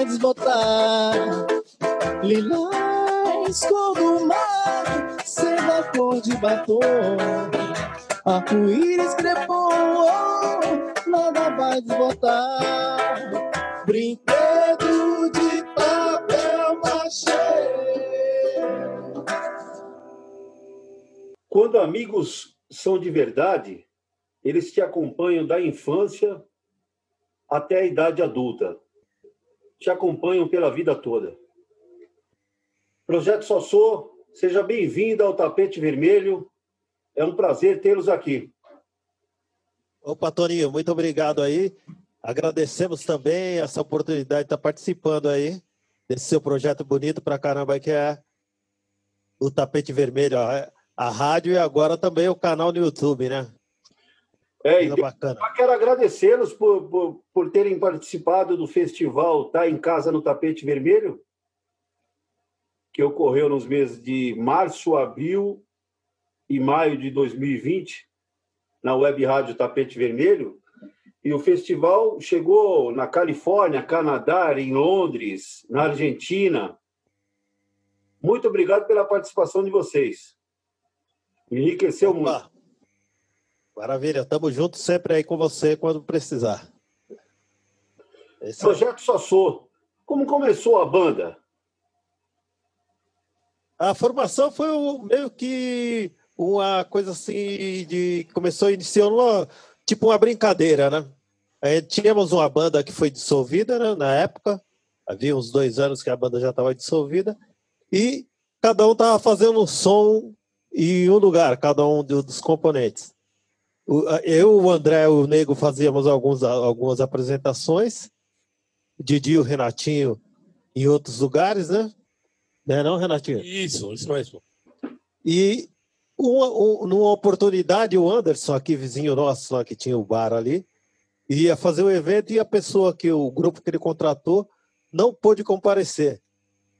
vai desbotar. Lilás cor do mar, seda cor de batom. Arco-íris crepom, nada vai desbotar. Brinquedo de papel machê. Quando amigos são de verdade, eles te acompanham da infância até a idade adulta. Te acompanham pela vida toda. Projeto Sou, seja bem-vindo ao Tapete Vermelho. É um prazer tê-los aqui. Opa, Toninho, muito obrigado aí. Agradecemos também essa oportunidade de estar participando aí desse seu projeto bonito para caramba que é o Tapete Vermelho, a rádio e agora também o canal no YouTube, né? É, e bacana. quero agradecê-los por, por, por terem participado do festival Tá em Casa no Tapete Vermelho, que ocorreu nos meses de março, abril e maio de 2020, na Web Rádio Tapete Vermelho. E o festival chegou na Califórnia, Canadá, em Londres, na Argentina. Muito obrigado pela participação de vocês. Enriqueceu Opa. muito. Maravilha, estamos juntos sempre aí com você quando precisar. É Projeto Só Sou. Como começou a banda? A formação foi meio que uma coisa assim de começou iniciando uma, tipo uma brincadeira, né? Aí tínhamos uma banda que foi dissolvida né, na época, havia uns dois anos que a banda já estava dissolvida e cada um estava fazendo um som em um lugar, cada um dos componentes. Eu, o André, o Nego fazíamos alguns, algumas apresentações, Didi, o Renatinho em outros lugares, né? Não é não, Renatinho? Isso, isso mesmo. E uma, um, numa oportunidade, o Anderson, aqui vizinho nosso, lá que tinha o bar ali, ia fazer o evento e a pessoa que o grupo que ele contratou não pôde comparecer.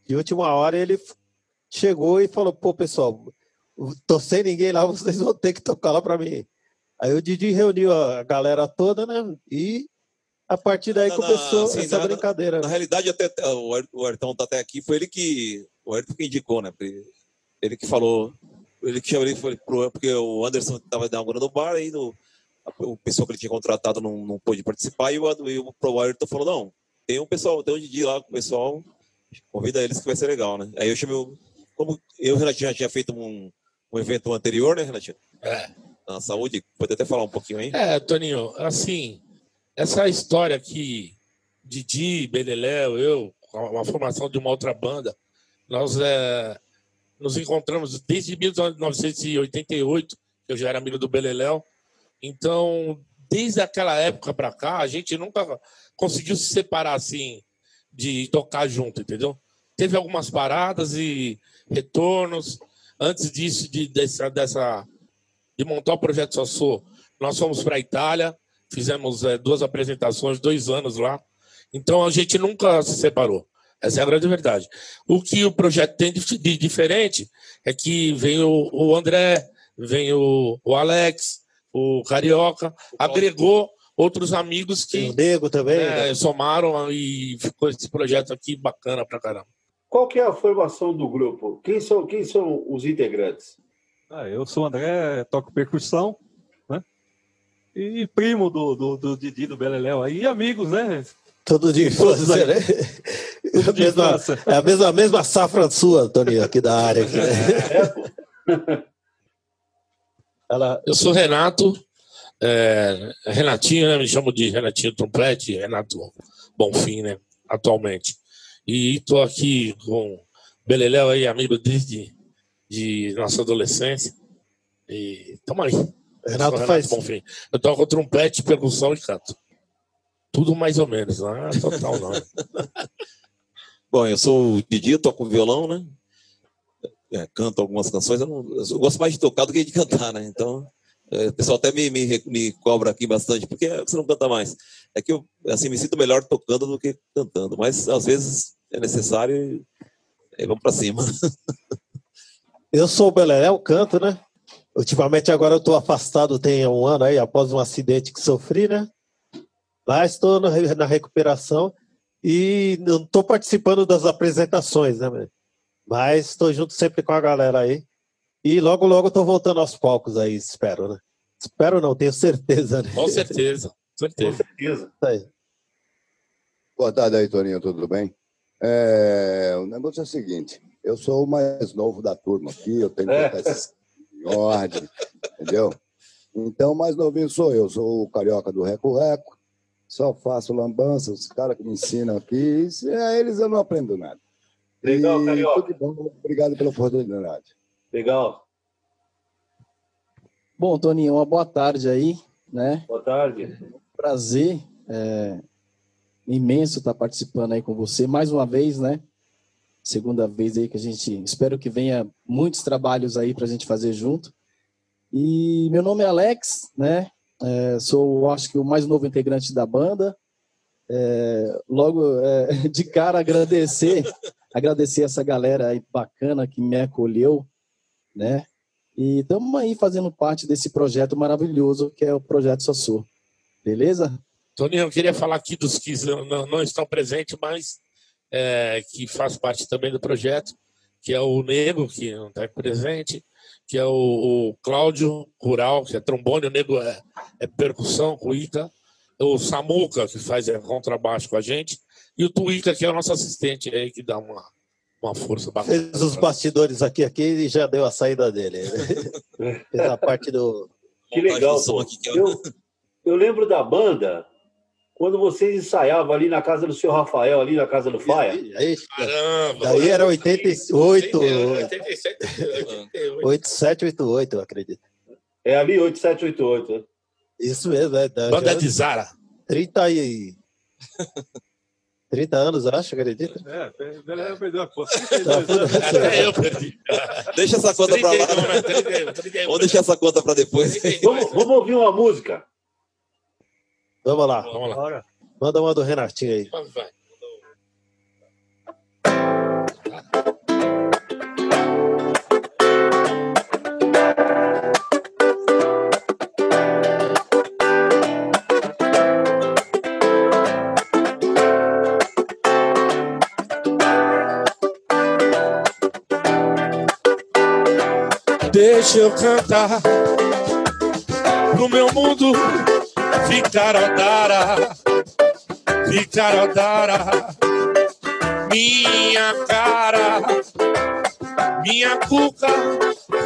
De última hora ele chegou e falou: pô, pessoal, tô sem ninguém lá, vocês vão ter que tocar lá para mim. Aí o Didi reuniu a galera toda, né? E a partir daí começou assim, essa na, brincadeira. Na, na, realidade, até o Ayrton tá até aqui, foi ele que. O Ayrton que indicou, né? Ele que falou. Ele que chamou ele foi pro, porque o Anderson estava inaugurando o bar aí no, o pessoal que ele tinha contratado não, não pôde participar e o, e o Pro Ayrton falou: não, tem um pessoal, tem um Didi lá com o pessoal, convida eles que vai ser legal, né? Aí eu chamei o. Como eu e o Renatinho já tinha feito um, um evento anterior, né, Renatinho? É na saúde. Pode até falar um pouquinho aí? É, Toninho, assim, essa história aqui, Didi, Beleléu, eu, uma formação de uma outra banda, nós é, nos encontramos desde 1988, eu já era amigo do Beleléu, então, desde aquela época para cá, a gente nunca conseguiu se separar assim, de tocar junto, entendeu? Teve algumas paradas e retornos. Antes disso, de, dessa, dessa de montar o projeto Sassou, nós fomos para a Itália, fizemos é, duas apresentações, dois anos lá. Então a gente nunca se separou. Essa é a grande verdade. O que o projeto tem de diferente é que vem o, o André, vem o, o, Alex, o Carioca, agregou outros amigos que o Nego também, é, né? somaram e ficou esse projeto aqui bacana pra caramba. Qual que é a formação do grupo? Quem são, quem são os integrantes? Ah, eu sou o André, toco percussão, né? E primo do, do, do Didi, do Beleléu aí, e amigos, né? Todo de infância, né? É a, mesma, é a mesma, a mesma safra sua, Toninho, aqui da área. Aqui, né? Ela... Eu sou Renato, é, Renatinho, né? Me chamo de Renatinho Trompete, Renato Bonfim, né? Atualmente. E estou aqui com Beleléu aí, amigo desde de nossa adolescência. E tamo aí. Renato, Renato faz. Bonfim. Eu toco trompete, percussão e canto. Tudo mais ou menos, não é total, não. Bom, eu sou o Didi, toco violão, né? É, canto algumas canções. Eu, não, eu, gosto mais de tocar do que de cantar, né? Então, é, o pessoal até me, me, me, cobra aqui bastante, porque você não canta mais. É que eu assim, me sinto melhor tocando do que cantando, mas às vezes é necessário e, e vamos para cima. Eu sou o Beleléu, canto, né? Ultimamente agora eu estou afastado tem um ano aí, após um acidente que sofri, né? Mas estou na recuperação E não estou participando das apresentações, né? Mas estou junto sempre com a galera aí. E logo, logo estou voltando aos palcos aí, espero, né? Espero não, tenho certeza. Né? Com certeza, certeza. Com certeza. Aí. Boa tarde aí, Toninho, tudo bem? É, o negócio é o seguinte, eu sou o mais novo da turma aqui, eu tenho que botar esses em ordem, entendeu? Então, o mais novinho sou eu, sou o carioca do Reco Reco, só faço lambança, os caras que me ensinam aqui, é, eles eu não aprendo nada. Legal, e, carioca. Tudo bom, obrigado pela oportunidade. Legal. Bom, Toninho, uma boa tarde aí, né? Boa tarde. Prazer é, imenso estar participando aí com você mais uma vez, né? Segunda vez aí que a gente espero que venha muitos trabalhos aí para a gente fazer junto. E meu nome é Alex, né? É, sou, acho que, o mais novo integrante da banda. É, logo, é, de cara, agradecer, agradecer essa galera aí bacana que me acolheu, né? E estamos aí fazendo parte desse projeto maravilhoso que é o Projeto Sossô. Beleza? Toninho, eu queria falar aqui dos que não, não estão presentes, mas é, que faz parte também do projeto, que é o Nego, que não está presente, que é o, o Cláudio Rural, que é trombone, o Nego é, é percussão, cuíca, o Samuca, que faz é, contrabaixo com a gente, e o Tuíca, que é o nosso assistente aí, que dá uma, uma força bacana. Fez os bastidores aqui, aqui e já deu a saída dele. Fez a parte do... Que legal, pô. Eu, eu lembro da banda, quando vocês ensaiavam ali na casa do senhor Rafael, ali na casa do Faia. Aí, Caramba! Daí era 88. 87, 88, eu acredito. É ali 8788. Né? Isso mesmo, é. Banda de Zara. 30 e. 30 anos, eu acho, acredita? É, perdeu a conta. Até eu perdi. Deixa essa conta para lá. Vamos deixar essa conta para depois. Vamos, vamos ouvir uma música. Vamos lá. Vamos lá. Manda uma do Renatinho aí. Vai. Deixa eu cantar pro meu mundo Ficarodara, Ficarodara, minha cara, minha cuca,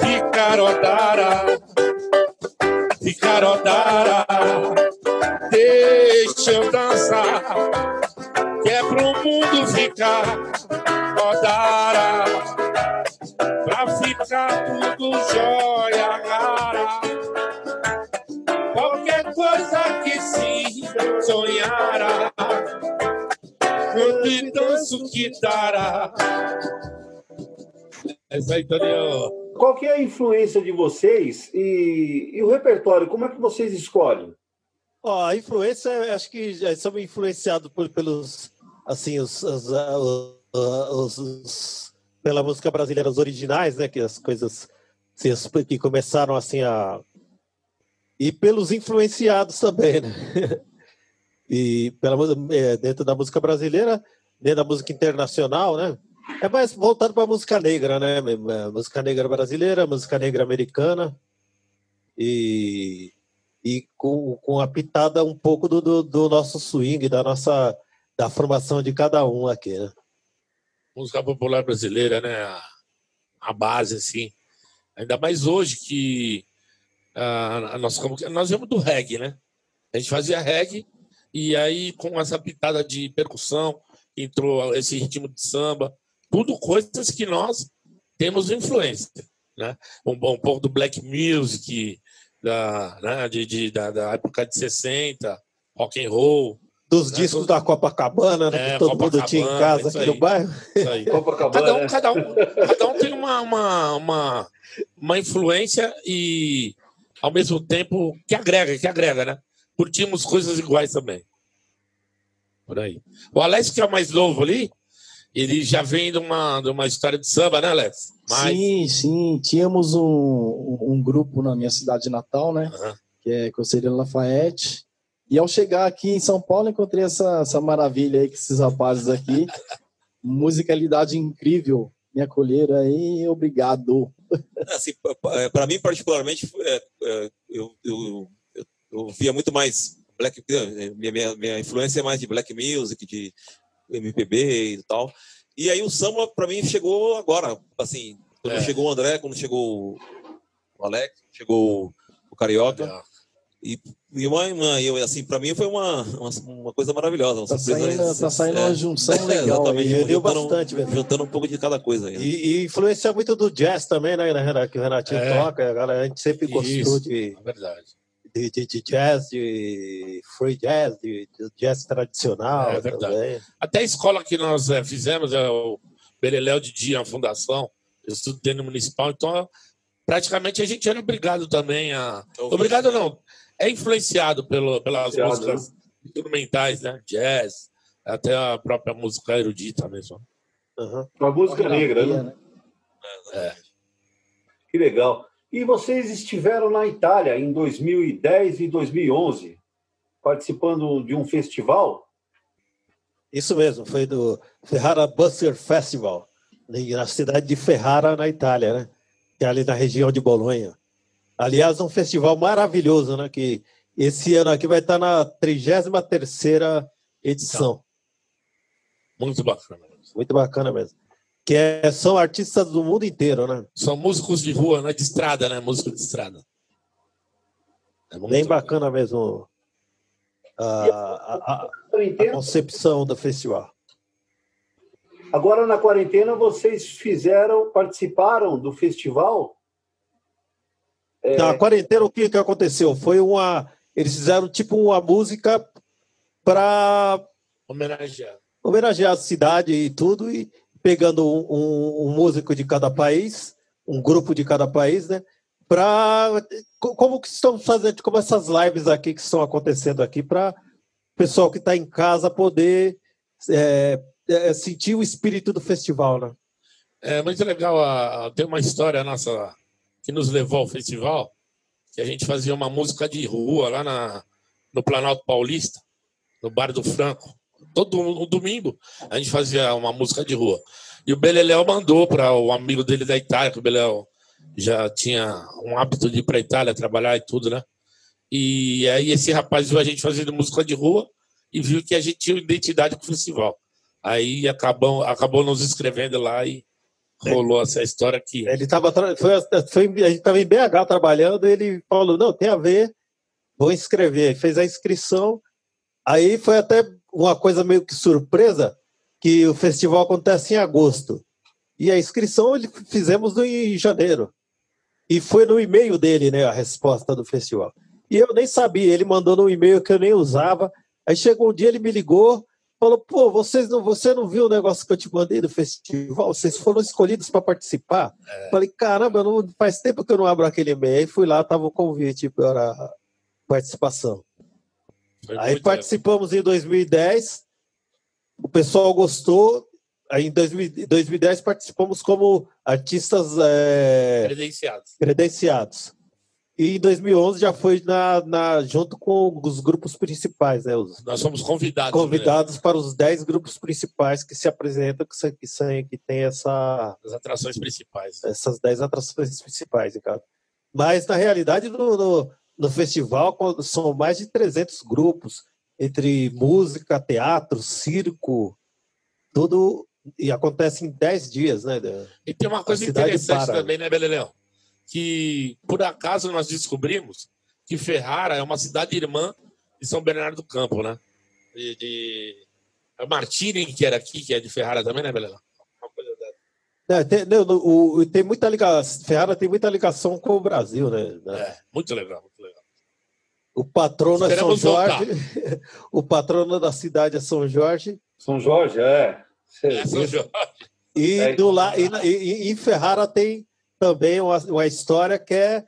Ficarodara, Ficarodara, deixa eu dançar, que é pro mundo ficar coisa que se sonhara, quando danço guitarra. Essa aí, Toninho. Qual que é a influência de vocês e, e o repertório? Como é que vocês escolhem? Oh, a influência, acho que já somos influenciados por, pelos, assim, os, os, os, os, pela música brasileira, os originais, né? Que as coisas assim, que começaram assim a e pelos influenciados também, né? E pela, é, dentro da música brasileira, dentro da música internacional, né? É mais voltado para a música negra, né? É, música negra brasileira, música negra americana e, e com, com a pitada um pouco do, do, do nosso swing, da nossa da formação de cada um aqui, né? Música popular brasileira, né? A, a base, assim. Ainda mais hoje que a, a nossa nós viemos do reggae, né? A gente fazia reggae e aí com essa pitada de percussão entrou esse ritmo de samba, tudo coisas que nós temos influência, né? Um, um pouco do black music da, né? de, de da, da, época de 60, rock and roll, dos né? discos da Copacabana, né? É, que todo Copacabana, mundo tinha em casa aqui aí, no bairro. Cada um, cada um, cada um tem uma, uma, uma, uma influência e ao mesmo tempo que agrega, que agrega, né? Curtimos coisas iguais também. Por aí. O Alex, que é o mais novo ali, ele já vem de uma, de uma história de samba, né, Alex? Mas... Sim, sim. Tínhamos um, um grupo na minha cidade natal, né? Uhum. Que é Conselheiro Lafayette. E ao chegar aqui em São Paulo, encontrei essa, essa maravilha aí com esses rapazes aqui. Musicalidade incrível. Me acolheram aí, obrigado. Assim, para mim, particularmente, é, é, eu, eu, eu, eu via muito mais black minha, minha, minha influência é mais de black music, de MPB e tal. E aí o samba para mim chegou agora, assim, quando é. chegou o André, quando chegou o Alex, chegou o Carioca. É. E, e uma, uma eu, assim, para mim foi uma, uma, uma, coisa maravilhosa. Uma tá, saindo, tá saindo uma junção é, legal. Exatamente, aí, juntando, bastante, mesmo. juntando um pouco de cada coisa. Aí, né? e, e, influencia muito do jazz também, né, que o Renatinho é. toca. A gente sempre gostou Isso, de. É verdade de, de, de, jazz, de free jazz, de, de jazz tradicional. É verdade. Também. Até a escola que nós é, fizemos é o Beleléu de Dia, a fundação, eu estudo dentro municipal, então praticamente a gente era obrigado também a. Então, obrigado não, é influenciado pelo, pelas músicas né? instrumentais, né? Jazz, até a própria música erudita mesmo. Uhum. A música negra, né? né? É. Que legal. E vocês estiveram na Itália em 2010 e 2011, participando de um festival? Isso mesmo, foi do Ferrara Buster Festival, na cidade de Ferrara, na Itália, né? Que é ali na região de Bolonha. Aliás, um festival maravilhoso, né? Que esse ano aqui vai estar na 33ª edição. Muito bacana. Muito bacana mesmo que é, são artistas do mundo inteiro, né? São músicos de rua, né? De estrada, né? Músico de estrada. É Bem bacana mesmo a, a, a, a concepção do festival. Agora, na quarentena, vocês fizeram, participaram do festival? É... Na quarentena, o que, que aconteceu? Foi uma. Eles fizeram tipo uma música para homenagear. homenagear a cidade e tudo, e, pegando um, um, um, músico de cada país, um grupo de cada país, né? Para como que estão fazendo, como essas lives aqui que estão acontecendo aqui, para o pessoal que está em casa poder é, é, sentir o espírito do festival, né? É muito legal. A, tem uma história nossa que nos levou ao festival, que a gente fazia uma música de rua lá na, no Planalto Paulista, no Bar do Franco todo um domingo a gente fazia uma música de rua. E o Beleléu mandou para o amigo dele da Itália, que o Beleléu já tinha um hábito de ir para a Itália trabalhar e tudo, né? E aí esse rapaz viu a gente fazendo música de rua e viu que a gente tinha identidade com o festival. Aí acabou, acabou nos inscrevendo lá e rolou essa história aqui. Ele estava foi, foi, a gente estava em BH trabalhando, ele falou, não, tem a ver, vou inscrever. Fez a inscrição, aí foi até uma coisa meio que surpresa, que o festival acontece em agosto. E a inscrição ele fizemos em janeiro. E foi no e-mail dele, né, a resposta do festival. E eu nem sabia, ele mandou no e-mail que eu nem usava. Aí chegou um dia, ele me ligou, falou: pô, vocês não, você não viu o negócio que eu te mandei do festival? Vocês foram escolhidos para participar? É. Falei: caramba, não, faz tempo que eu não abro aquele e-mail. Fui lá, estava o convite para a participação. Foi Aí participamos em 2010, o pessoal gostou. Aí em 2010 participamos como artistas é, credenciados. credenciados. E em 2011 já foi na, na, junto com os grupos principais, né? Os, Nós somos convidados. Convidados para os 10 grupos principais que se apresentam, que, que, que tem essa. As atrações principais. Essas 10 atrações principais, cara. Mas, na realidade, no, no, no festival são mais de 300 grupos, entre música, teatro, circo, tudo. E acontece em 10 dias, né? E tem uma coisa interessante para. também, né, Beleléu? Que por acaso nós descobrimos que Ferrara é uma cidade irmã de São Bernardo do Campo, né? De, de... A Martini, que era aqui, que é de Ferrara também, né, Beleléu? É, tem, não, o, tem muita ligação, Ferrara tem muita ligação com o Brasil, né? É, muito legal. O patrono é São Jorge. o patrono da cidade é São Jorge. São Jorge, é. é São Jorge. E, é do lá, e, e, em Ferrara tem também uma, uma, história que é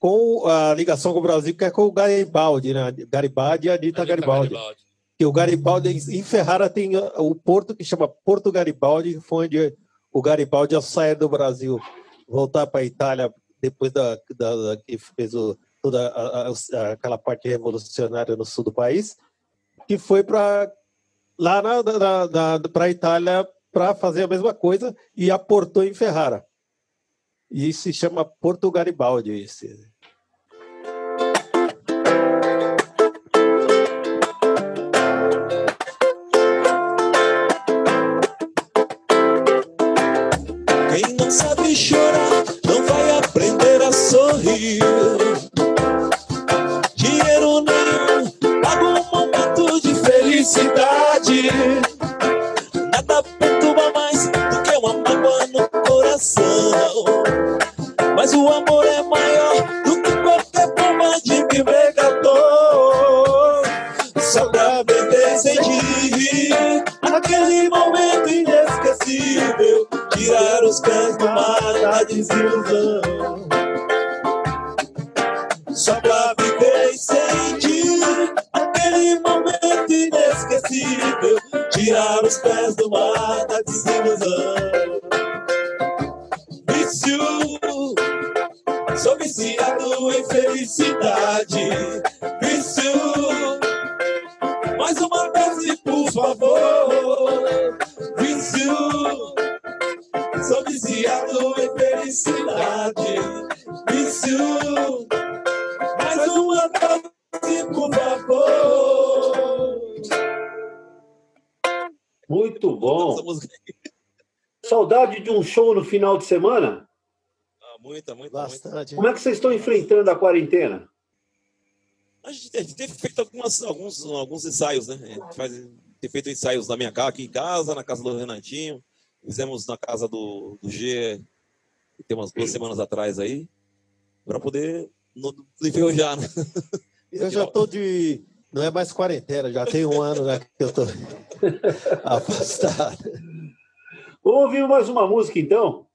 com a ligação com o Brasil, que é com o Garibaldi, né? Garibaldi e a Anitta Garibaldi. Garibaldi. Que o Garibaldi, em Ferrara tem o porto que chama Porto Garibaldi, foi onde o Garibaldi, ao sair do Brasil, voltar para a Itália depois da, da, da, que fez o toda a, a, aquela parte revolucionária no sul do país, que foi para lá para a Itália para fazer a mesma coisa e aportou em Ferrara. E se chama Porto Garibaldi. Esse. Quem não sabe chorar não vai aprender a sorrir. Dinheiro nenhum paga um momento de felicidade. Mas o amor é maior do que qualquer bomba de mercador. Só pra beber sentir aquele momento inesquecível. Tirar os pés do mar da desilusão. Só pra viver e sentir aquele momento inesquecível. Tirar os pés do mar da desilusão. Show no final de semana? Ah, muita, muita, muita. Bastante. Como é que vocês estão enfrentando a quarentena? A gente, a gente tem feito algumas, alguns, alguns ensaios, né? A gente faz, tem feito ensaios na minha casa, aqui em casa, na casa do Renatinho. Fizemos na casa do, do G, que tem umas duas semanas atrás aí, para poder não enferrujar, né? Eu já estou de. Não é mais quarentena, já tem um ano né, que eu estou afastado. Vamos ouvir mais uma música, então?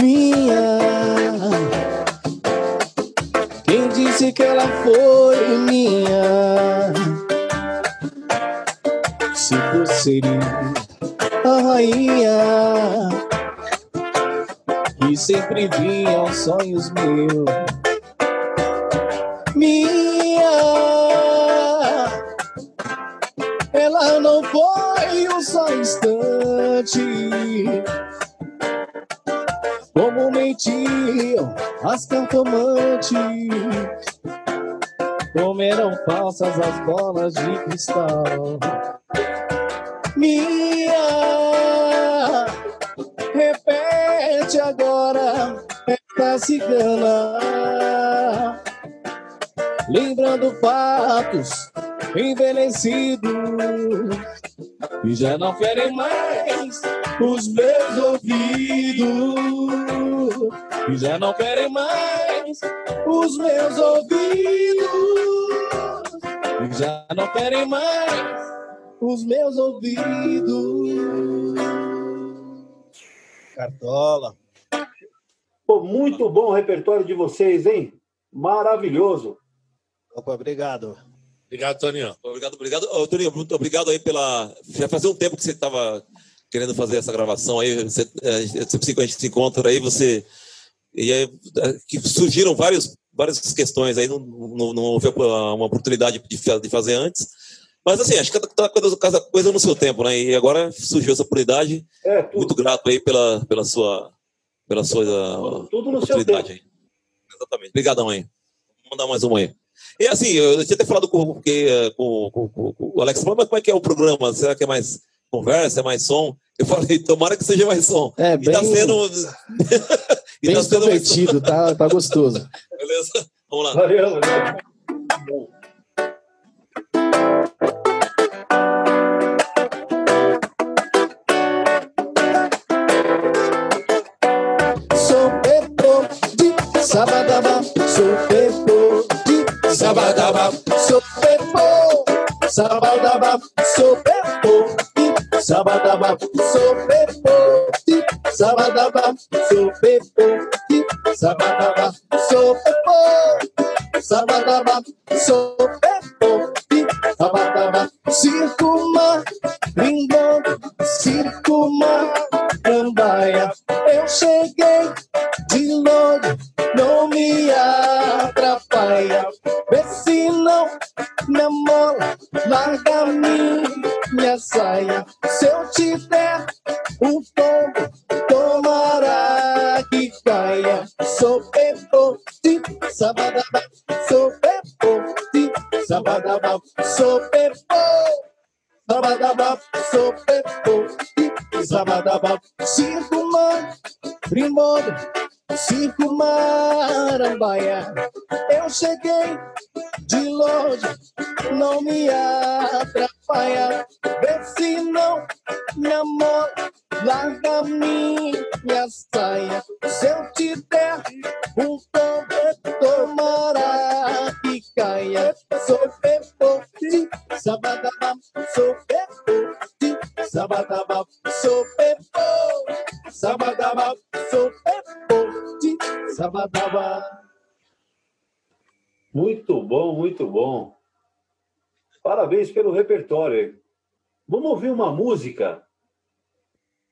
minha. Quem disse que ela foi minha? Se você seria a rainha que sempre vinha aos sonhos meus. As bolas de cristal. Minha, repete agora esta cigana, lembrando fatos envelhecidos e já não ferem mais os meus ouvidos. E já não ferem mais os meus ouvidos já não ferem mais os meus ouvidos Cartola. Pô, muito bom o repertório de vocês, hein? Maravilhoso. Opa, obrigado. Obrigado, Toninho. Obrigado, obrigado. Ô, Toninho, muito obrigado aí pela. Já fazia um tempo que você estava querendo fazer essa gravação aí. Você, é, sempre que a gente se encontra aí, você. E aí, é, que surgiram vários, várias questões aí, não, não, não houve uma oportunidade de, de fazer antes. Mas assim, acho que cada coisa, cada coisa no seu tempo, né? E agora surgiu essa oportunidade. É, tudo, Muito grato aí pela, pela sua, pela sua tudo no seu oportunidade tempo. aí. Exatamente. Obrigadão aí. Vou mandar mais uma aí. E assim, eu tinha até falado com, com, com- com- com o Alex, mas como é que é o programa? Será que é mais conversa, é mais som? Eu falei, tomara que seja mais som. É, E tá sendo. e bem tá sendo mais som. extrovertido, tá, tá gostoso. Beleza? Vamos lá. Valeu, valeu. Sou pepo de sabadaba, sou pepo de sabadaba, sou pepo, sabadaba, sou pepo de sabadaba, sou pepo de sabadaba, sou pepo de sabadaba, sou pepo, sabadaba, sou pepo de sabadaba, circo sabadaba, sou pepo, sabadaba, sou pepo, sabadaba. Muito bom, muito bom. Parabéns pelo repertório. Vamos ouvir uma música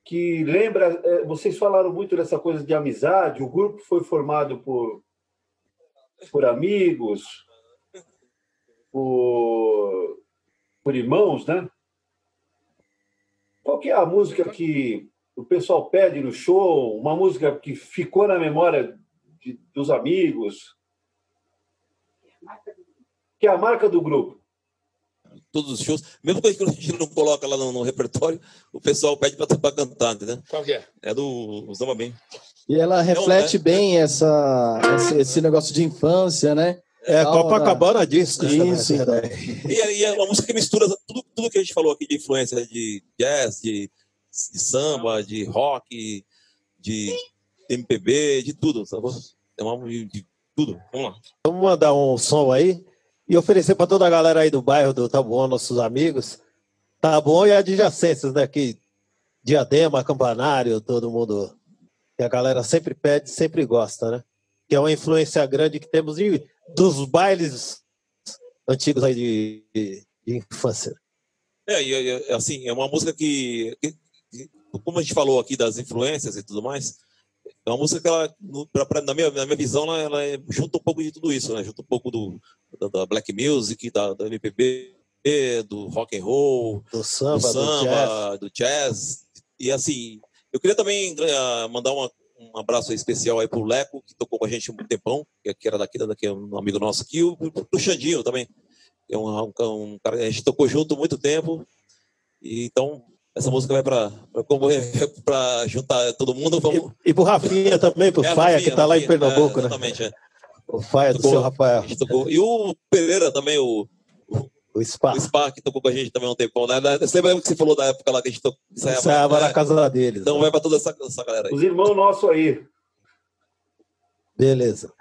que lembra. eh, Vocês falaram muito dessa coisa de amizade. O grupo foi formado por, por amigos, por, por irmãos, né? Qual que é a música que o pessoal pede no show? Uma música que ficou na memória de- dos amigos? Que é a marca do grupo. Todos os shows, mesmo que a gente não coloca lá no, no repertório, o pessoal pede para cantar, entendeu? Qual que é? É do Zamba Bem. E ela reflete bem essa, esse, esse negócio de infância, né? É. Copacabana disco. Isso. E, é- e é uma música que mistura tudo, tudo que a gente falou aqui de influência de jazz, de, de samba, de rock, de MPB, de tudo, sabe? É uma de, de tudo. Vamos lá. Vamos mandar um som aí e oferecer para toda a galera aí do bairro do Tabuão, nossos amigos. Tabuão e adjacências, né? Que Diadema, Campanário, todo mundo. Que a galera sempre pede, sempre gosta, né? Que é uma influência grande que temos de, dos bailes antigos aí de, de, de infância. É, e, e, assim, é uma música que, que- que, como a gente falou aqui das influências e tudo mais, é uma música que ela, pra- pra- na, minha, na minha visão, ela, ela é- junta um pouco de tudo isso, né? Junta um pouco do, da, da black music, da, da MPB, do rock and roll, Do samba, do, do samba, do jazz. E assim, eu queria também eh, mandar uma- um abraço especial aí pro Leco, que tocou com a gente um tempão, que era daqui, daqui é um amigo nosso aqui, e o pro Xandinho também. que É um, um, cara que a gente tocou junto muito tempo. E então, essa música vai para para juntar todo mundo. Vamos... E pro Rafinha também, pro É, Faia, Rafinha, que tá lá em Rafinha, Pernambuco, é, né? Exatamente, é. O Faia do Tocou- seu Rafael. tocou. E o Pereira também, o, o Spa. O Spa, que tocou com a gente também há um tempão. Né? Você lembra que você falou da época lá que a gente tocou? Ensaiava na casa deles. Então vai para toda essa, essa galera aí. Os irmãos nossos aí. Beleza.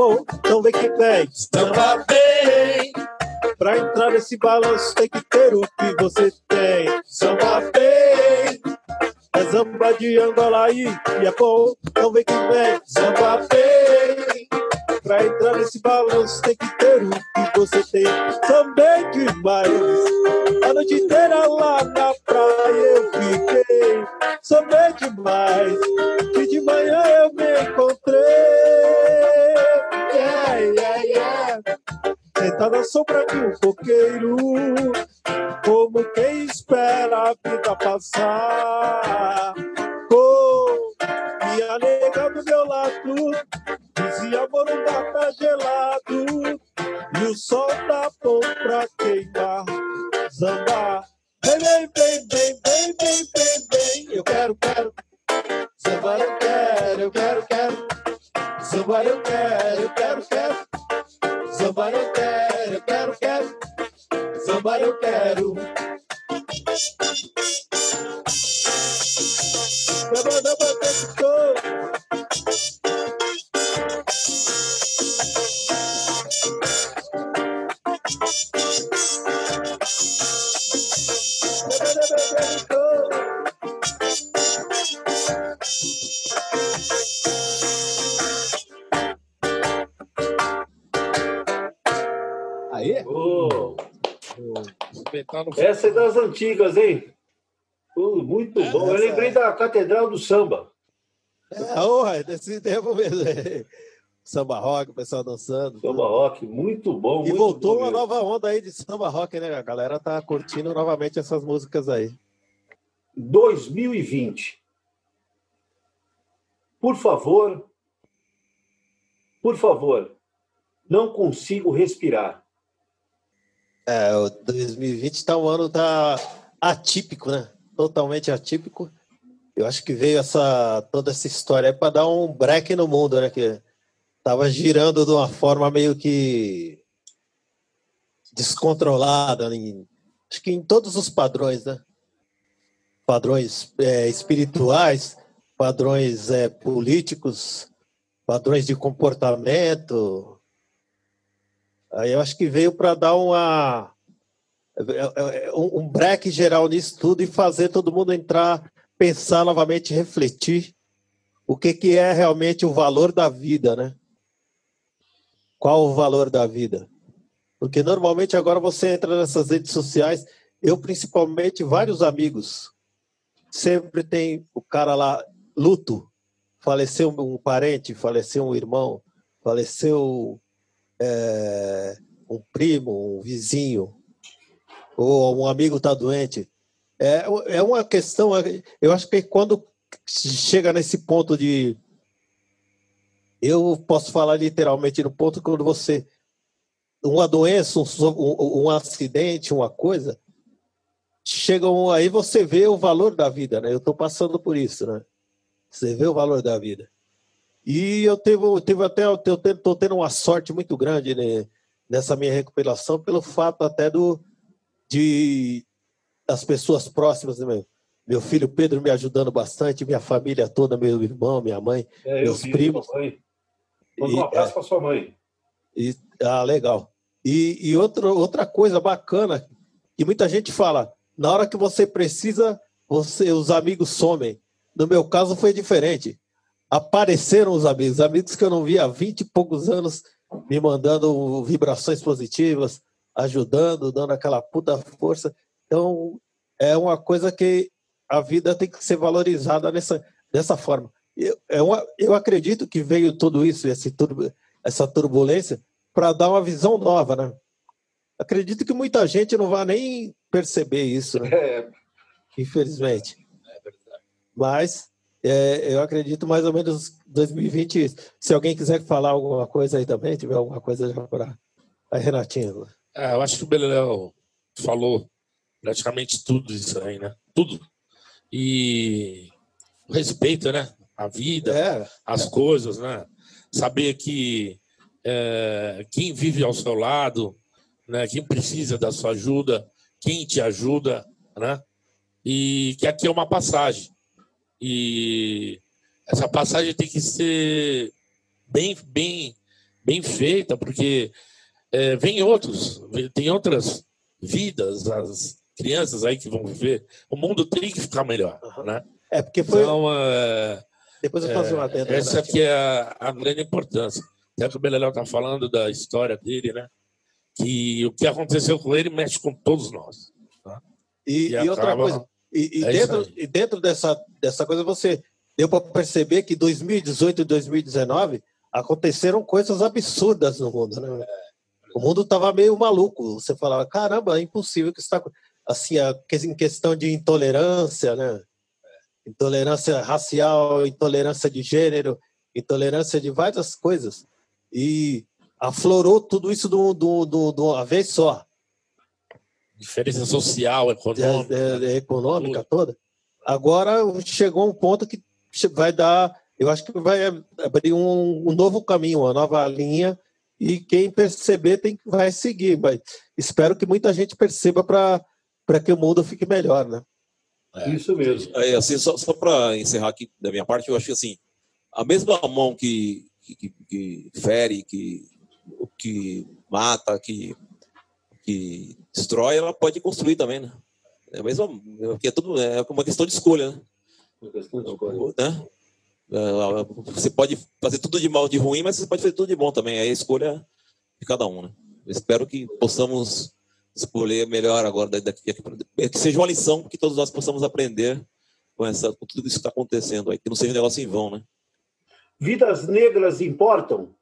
Bom, então vem que vem. Samba bem, pra entrar nesse balanço tem que ter o que você tem. Samba bem, é samba de Angola aí, e é bom, então vem que vem. Samba bem, pra entrar nesse balanço tem que ter o que você tem. Também demais, a noite inteira lá na praia eu fiquei. Sambei demais, Sentada na sombra de um coqueiro, como quem espera a vida passar. Oh, e a nega do meu lado dizia: dá tá gelado. E o sol tá do Samba. É, orra, desse tempo mesmo. Samba rock, o pessoal dançando. Samba rock, muito bom. E muito voltou bom uma nova onda aí de samba rock, né? A galera tá curtindo novamente essas músicas aí. 2020. Por favor, por favor, não consigo respirar. É, o 2020 tá um ano tá atípico, né? Totalmente atípico. Eu acho que veio essa toda essa história para dar um break no mundo, né? Que tava girando de uma forma meio que descontrolada, em- acho que em todos os padrões, né? Padrões é, espirituais, padrões é, políticos, padrões de comportamento, Aí eu acho que veio para dar uma é, é, um um break geral nisso tudo e fazer todo mundo entrar, pensar novamente, refletir o que, que é realmente o valor da vida, né? Qual o valor da vida? Porque normalmente agora você entra nessas redes sociais, eu principalmente, vários amigos, sempre tem o cara lá, luto, faleceu um parente, faleceu um irmão, faleceu é, um primo, um vizinho, ou um amigo está doente. É, é uma questão, eu acho que quando chega nesse ponto de. Eu posso falar literalmente no ponto quando você. Uma doença, um, um, um acidente, uma coisa, chegam aí você vê o valor da vida, né? Eu estou passando por isso, né? Você vê o valor da vida. E eu teve, teve até eu estou tendo uma sorte muito grande né, nessa minha recuperação pelo fato até do de das pessoas próximas, meu, meu filho Pedro me ajudando bastante, minha família toda, meu irmão, minha mãe, É, eu meus primos. Manda um E, abraço é, para sua mãe. e- ah, legal. E, e outro, outra coisa bacana que muita gente fala, na hora que você precisa, você, os amigos somem. No meu caso foi diferente. Apareceram os amigos, amigos que eu não via há 20 e poucos anos, me mandando vibrações positivas, ajudando, dando aquela puta força. Então, é uma coisa que a vida tem que ser valorizada nessa, dessa forma. Eu, é uma, eu acredito que veio tudo isso, esse essa turbulência, para dar uma visão nova, né? Acredito que muita gente não vai nem perceber isso, né? É, infelizmente. Mas é, eu acredito mais ou menos 2020. isso. Se alguém quiser falar alguma coisa aí também, tiver alguma coisa já para a Renatinha. É, eu acho que o Beleléu falou praticamente tudo isso aí, né? Tudo. E o respeito, né? A vida, É, as coisas, né? Saber que é, quem vive ao seu lado, né? Quem precisa da sua ajuda, quem te ajuda, né? E que aqui é uma passagem. E essa passagem tem que ser bem, bem, bem feita, porque é, vem outros, tem outras vidas, as crianças aí que vão viver. O mundo tem que ficar melhor, né? é porque foi. Então, é, depois eu faço uma adenda. essa Renatinha. aqui é a, a grande importância. Até que o Beleléu está falando da história dele, né? Que o que aconteceu com ele mexe com todos nós. E, E e outra coisa, e, e É dentro, aí. e dentro dessa, dessa coisa, você deu para perceber que 2018 e 2019 aconteceram coisas absurdas no mundo, né? O mundo estava meio maluco. Você falava, caramba, é impossível que está assim, a, em questão de intolerância, né? Intolerância racial, intolerância de gênero, intolerância de várias coisas. E aflorou tudo isso de de um- de um- de uma vez só Diferença social, econômica. é, é, é, econômica toda. Agora chegou um ponto que vai dar, eu acho que vai abrir um, um novo caminho, uma nova linha, e quem perceber tem vai seguir, mas espero que muita gente perceba para para que o mundo fique melhor, né? É, Isso mesmo. É, assim, só, só para encerrar aqui da minha parte, eu acho que assim, a mesma mão que, que, que fere, que, que mata, que, que destrói, ela pode construir também, né? É a mesma, porque é tudo é uma questão de escolha, né? Uma questão de escolha. Né? É, você pode fazer tudo de mal, de ruim, mas você pode fazer tudo de bom também. Aí a escolha de cada um, né? Eu espero que possamos escolher melhor agora daqui, que seja uma lição que todos nós possamos aprender com essa com tudo isso que está acontecendo aí, que não seja um negócio em vão, né? Vidas negras importam?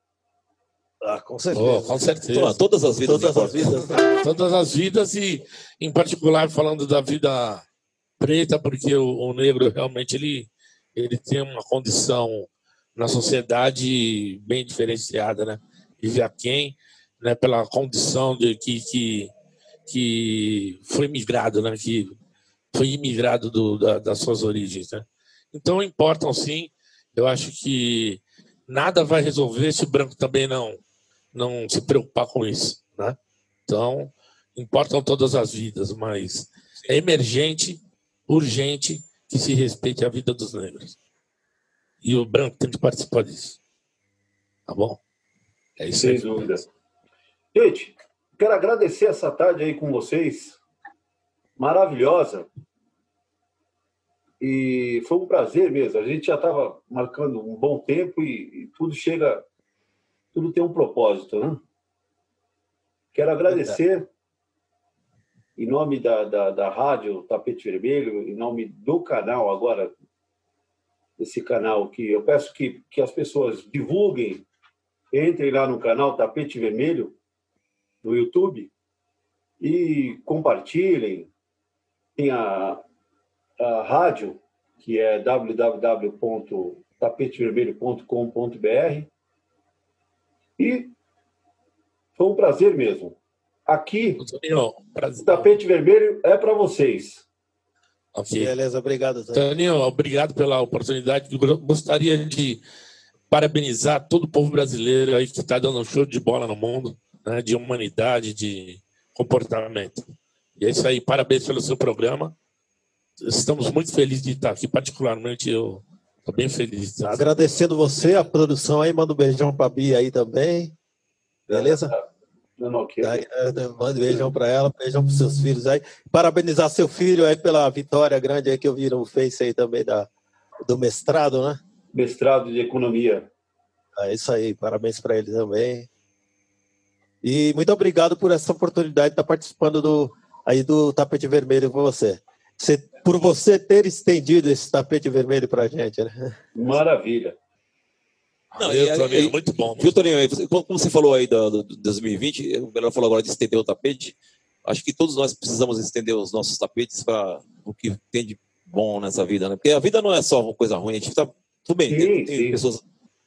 Ah, com certeza. Oh, com certeza. Todas as vidas. Todas as vidas. Todas as vidas e, em particular, falando da vida preta, porque o, o negro realmente ele, ele tem uma condição na sociedade bem diferenciada, né? Vive a quem, né? Pela condição de que, que que foi imigrado, né? Que foi imigrado do, da, das suas origens, né? Então importam sim. Eu acho que nada vai resolver se o branco também não não se preocupar com isso, né? Então importam todas as vidas, mas é emergente, urgente que se respeite a vida dos negros. E o branco tem que participar disso. Tá bom? É isso Sem aí. dúvida. Gente, Quero agradecer essa tarde aí com vocês. Maravilhosa. E foi um prazer mesmo. A gente já estava marcando um bom tempo e, e, tudo chega, tudo tem um propósito, né? Quero agradecer em nome da, da, da rádio Tapete Vermelho, em nome do canal agora, esse canal que eu peço que, que as pessoas divulguem, entrem lá no canal Tapete Vermelho no YouTube e compartilhem. Tem a, a rádio, que é www.tapetevermelho.com.br. E foi um prazer mesmo. Aqui, o tapete vermelho é para vocês. Okay. Beleza, obrigado. Toninho, obrigado pela oportunidade. Gostaria de parabenizar todo o povo brasileiro aí que está dando um show de bola no mundo né, de humanidade, de comportamento. E é isso aí, parabéns pelo seu programa. Estamos muito felizes de estar aqui, particularmente eu estou bem feliz. Agradecendo você, a produção aí, manda um beijão para a Bia aí também. Beleza? Não, não, okay. aí, manda um beijão para ela, beijão para seus filhos aí. Parabenizar seu filho aí pela vitória grande aí que eu vi no Face aí também da, do mestrado, né? Mestrado de Economia. É isso aí, parabéns para ele também. E muito obrigado por essa oportunidade de estar participando do, aí do tapete vermelho com você. você por você ter estendido esse tapete vermelho para a gente. Né? Maravilha. Não, e, Toninho, muito bom. Viu, Toninho, como você falou aí do, do 2020, o Belo falou agora de estender o tapete. Acho que todos nós precisamos estender os nossos tapetes para o que tem de bom nessa vida, né? Porque a vida não é só uma coisa ruim, a gente tá tudo bem, sim, tem, tem pessoas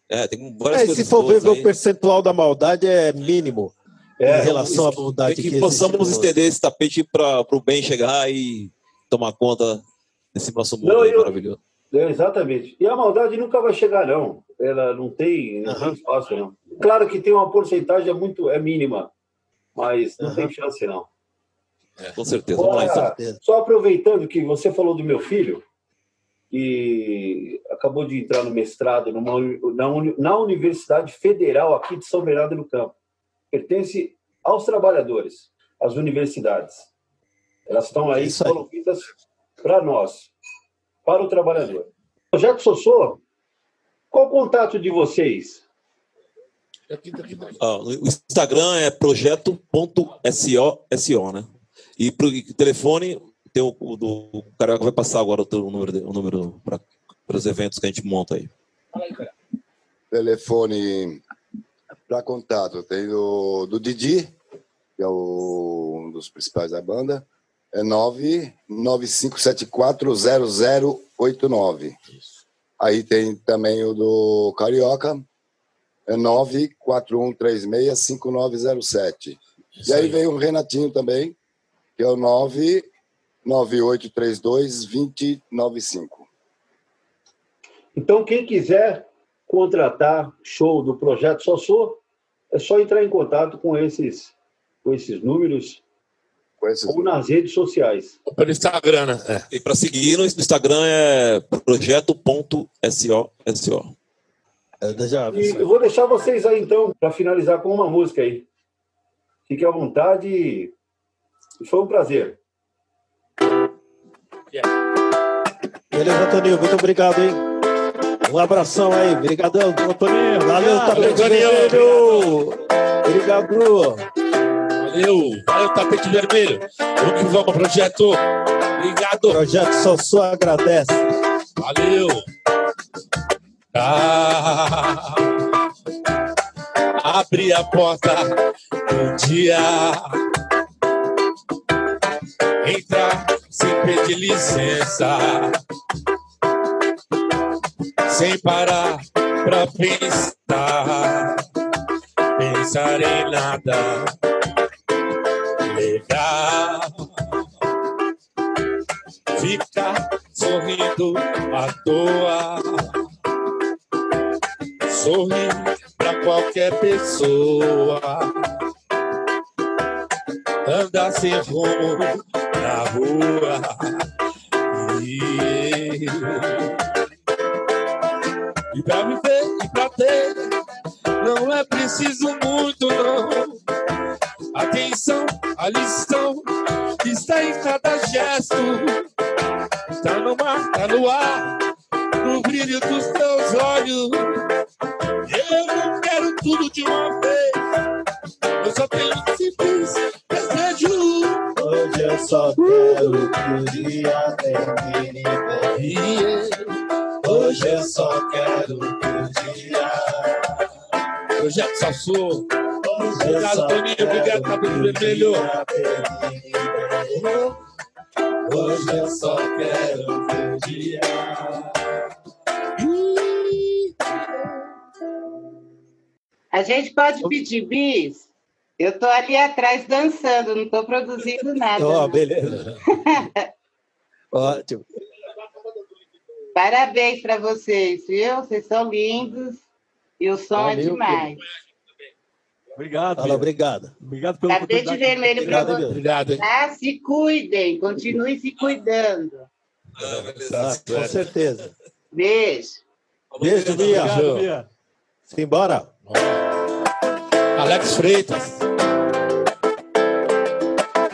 é, tem várias é, coisas. Se for ver, o percentual da maldade é mínimo é, em relação à bondade que, que possamos estender esse tapete para o bem chegar e tomar conta desse nosso mundo não, eu, maravilhoso. É, exatamente. E a maldade nunca vai chegar, não. Ela não tem, não uhum. tem espaço, não. Claro que tem uma porcentagem muito é mínima, mas não uhum. tem chance, não. É, com certeza. Olha, só aproveitando que você falou do meu filho, e acabou de entrar no mestrado numa, na, na Universidade Federal aqui de São Bernardo do Campo pertence aos trabalhadores, às universidades. Elas estão aí promovidas para nós, para o trabalhador. Projeto Sossô, qual o contato de vocês? Ah, o Instagram é projeto.so, né? E para o telefone, tem o, o, o Carioca vai passar agora o, teu, o número, o número para os eventos que a gente monta aí. Fala aí, Telefone para contato, tem do, do Didi, que é o, um dos principais da banda, é 995740089. Aí tem também o do Carioca, é 941365907. E aí vem o Renatinho também, que é o 998322095. Então, quem quiser contratar show do Projeto Sou, é só entrar em contato com esses, com esses números esses... ou nas redes sociais. Ou pelo Instagram, né? É. E para seguir no Instagram é projeto.so. É, já, e eu vou deixar vocês aí, então, para finalizar com uma música aí. Fique à vontade. Foi um prazer. Yeah. Beleza, Toninho? Muito obrigado, hein? Um abração aí. Obrigadão, Toninho. Valeu, Tapete Vermelho. Obrigado. Valeu. Valeu, Tapete Vermelho. Vamos que vamos, projeto. Obrigado. Projeto Só Só agradece. Valeu. Ah, abre a porta um dia. Entra sem pedir licença sem parar pra pensar, pensar em nada legal. Ficar sorrindo à toa, sorrir pra qualquer pessoa. Andar sem rumo na rua. Yeah. E pra viver Sassou. Obrigado, Toninho. Obrigado, Cabelo Vermelho. Hoje eu só quero dia. A gente pode pedir bis? Eu tô ali atrás dançando, não tô produzindo nada. Ó, oh, beleza. Ótimo. Parabéns para vocês, viu? Vocês são lindos e o som Valeu, é demais. Obrigado. Fala, obrigado. Obrigado pelo Tapete vermelho para vocês. Obrigado. Ah, se cuidem, continuem se cuidando. Ah, com certeza. Beijo. Beijo, Bia. Obrigado, Bia. Simbora. Alex Freitas.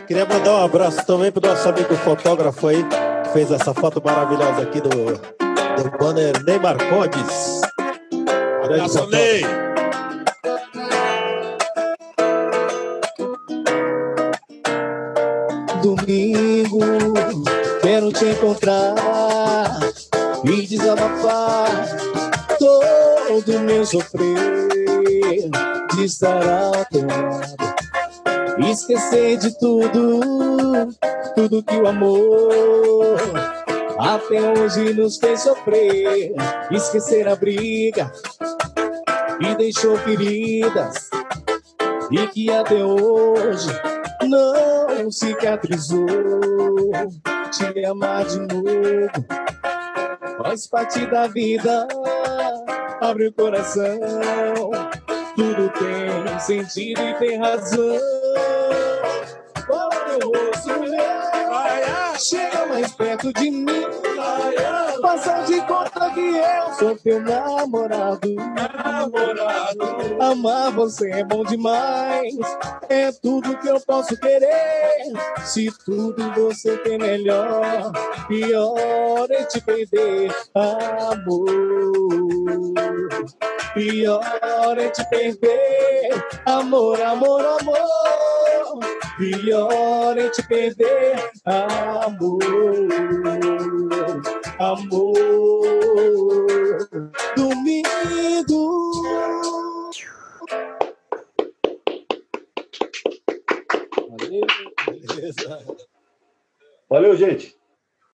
Queria mandar um abraço também para o nosso amigo fotógrafo aí, fez essa foto maravilhosa aqui do, do banner Ney Marcondes. Abraço, Ney! Domingo, quero te encontrar e desabafar todo meu sofrer de estar ao teu lado, esquecer de tudo tudo que o amor até hoje nos fez sofrer. Esquecer a briga e deixou feridas e que até hoje não cicatrizou. Te amar de novo faz parte da vida. Abre o coração, tudo tem sentido e tem razão. Chega mais perto de mim. Faça de conta que eu sou teu namorado. namorado. Amar você é bom demais. É tudo que eu posso querer. Se tudo você tem melhor, pior é te perder, amor. Pior é te perder, amor, amor, amor. Pior é te perder, amor, amor. Domingo. Valeu, gente.